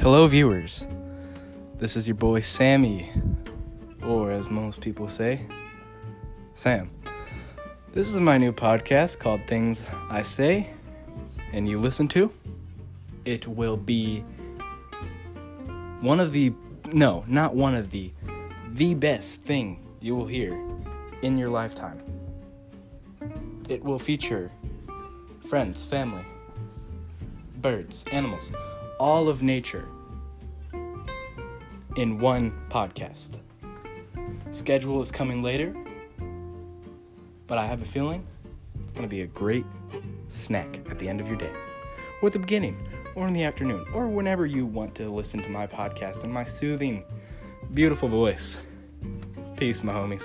Hello, viewers. This is your boy Sammy, or as most people say, Sam. This is my new podcast called Things I Say and You Listen to. It will be one of the, no, not one of the, the best thing you will hear in your lifetime. It will feature friends, family, birds, animals, all of nature in one podcast. Schedule is coming later, but I have a feeling it's going to be a great snack at the end of your day, or the beginning, or in the afternoon, or whenever you want to listen to my podcast and my soothing, beautiful voice. Peace, my homies.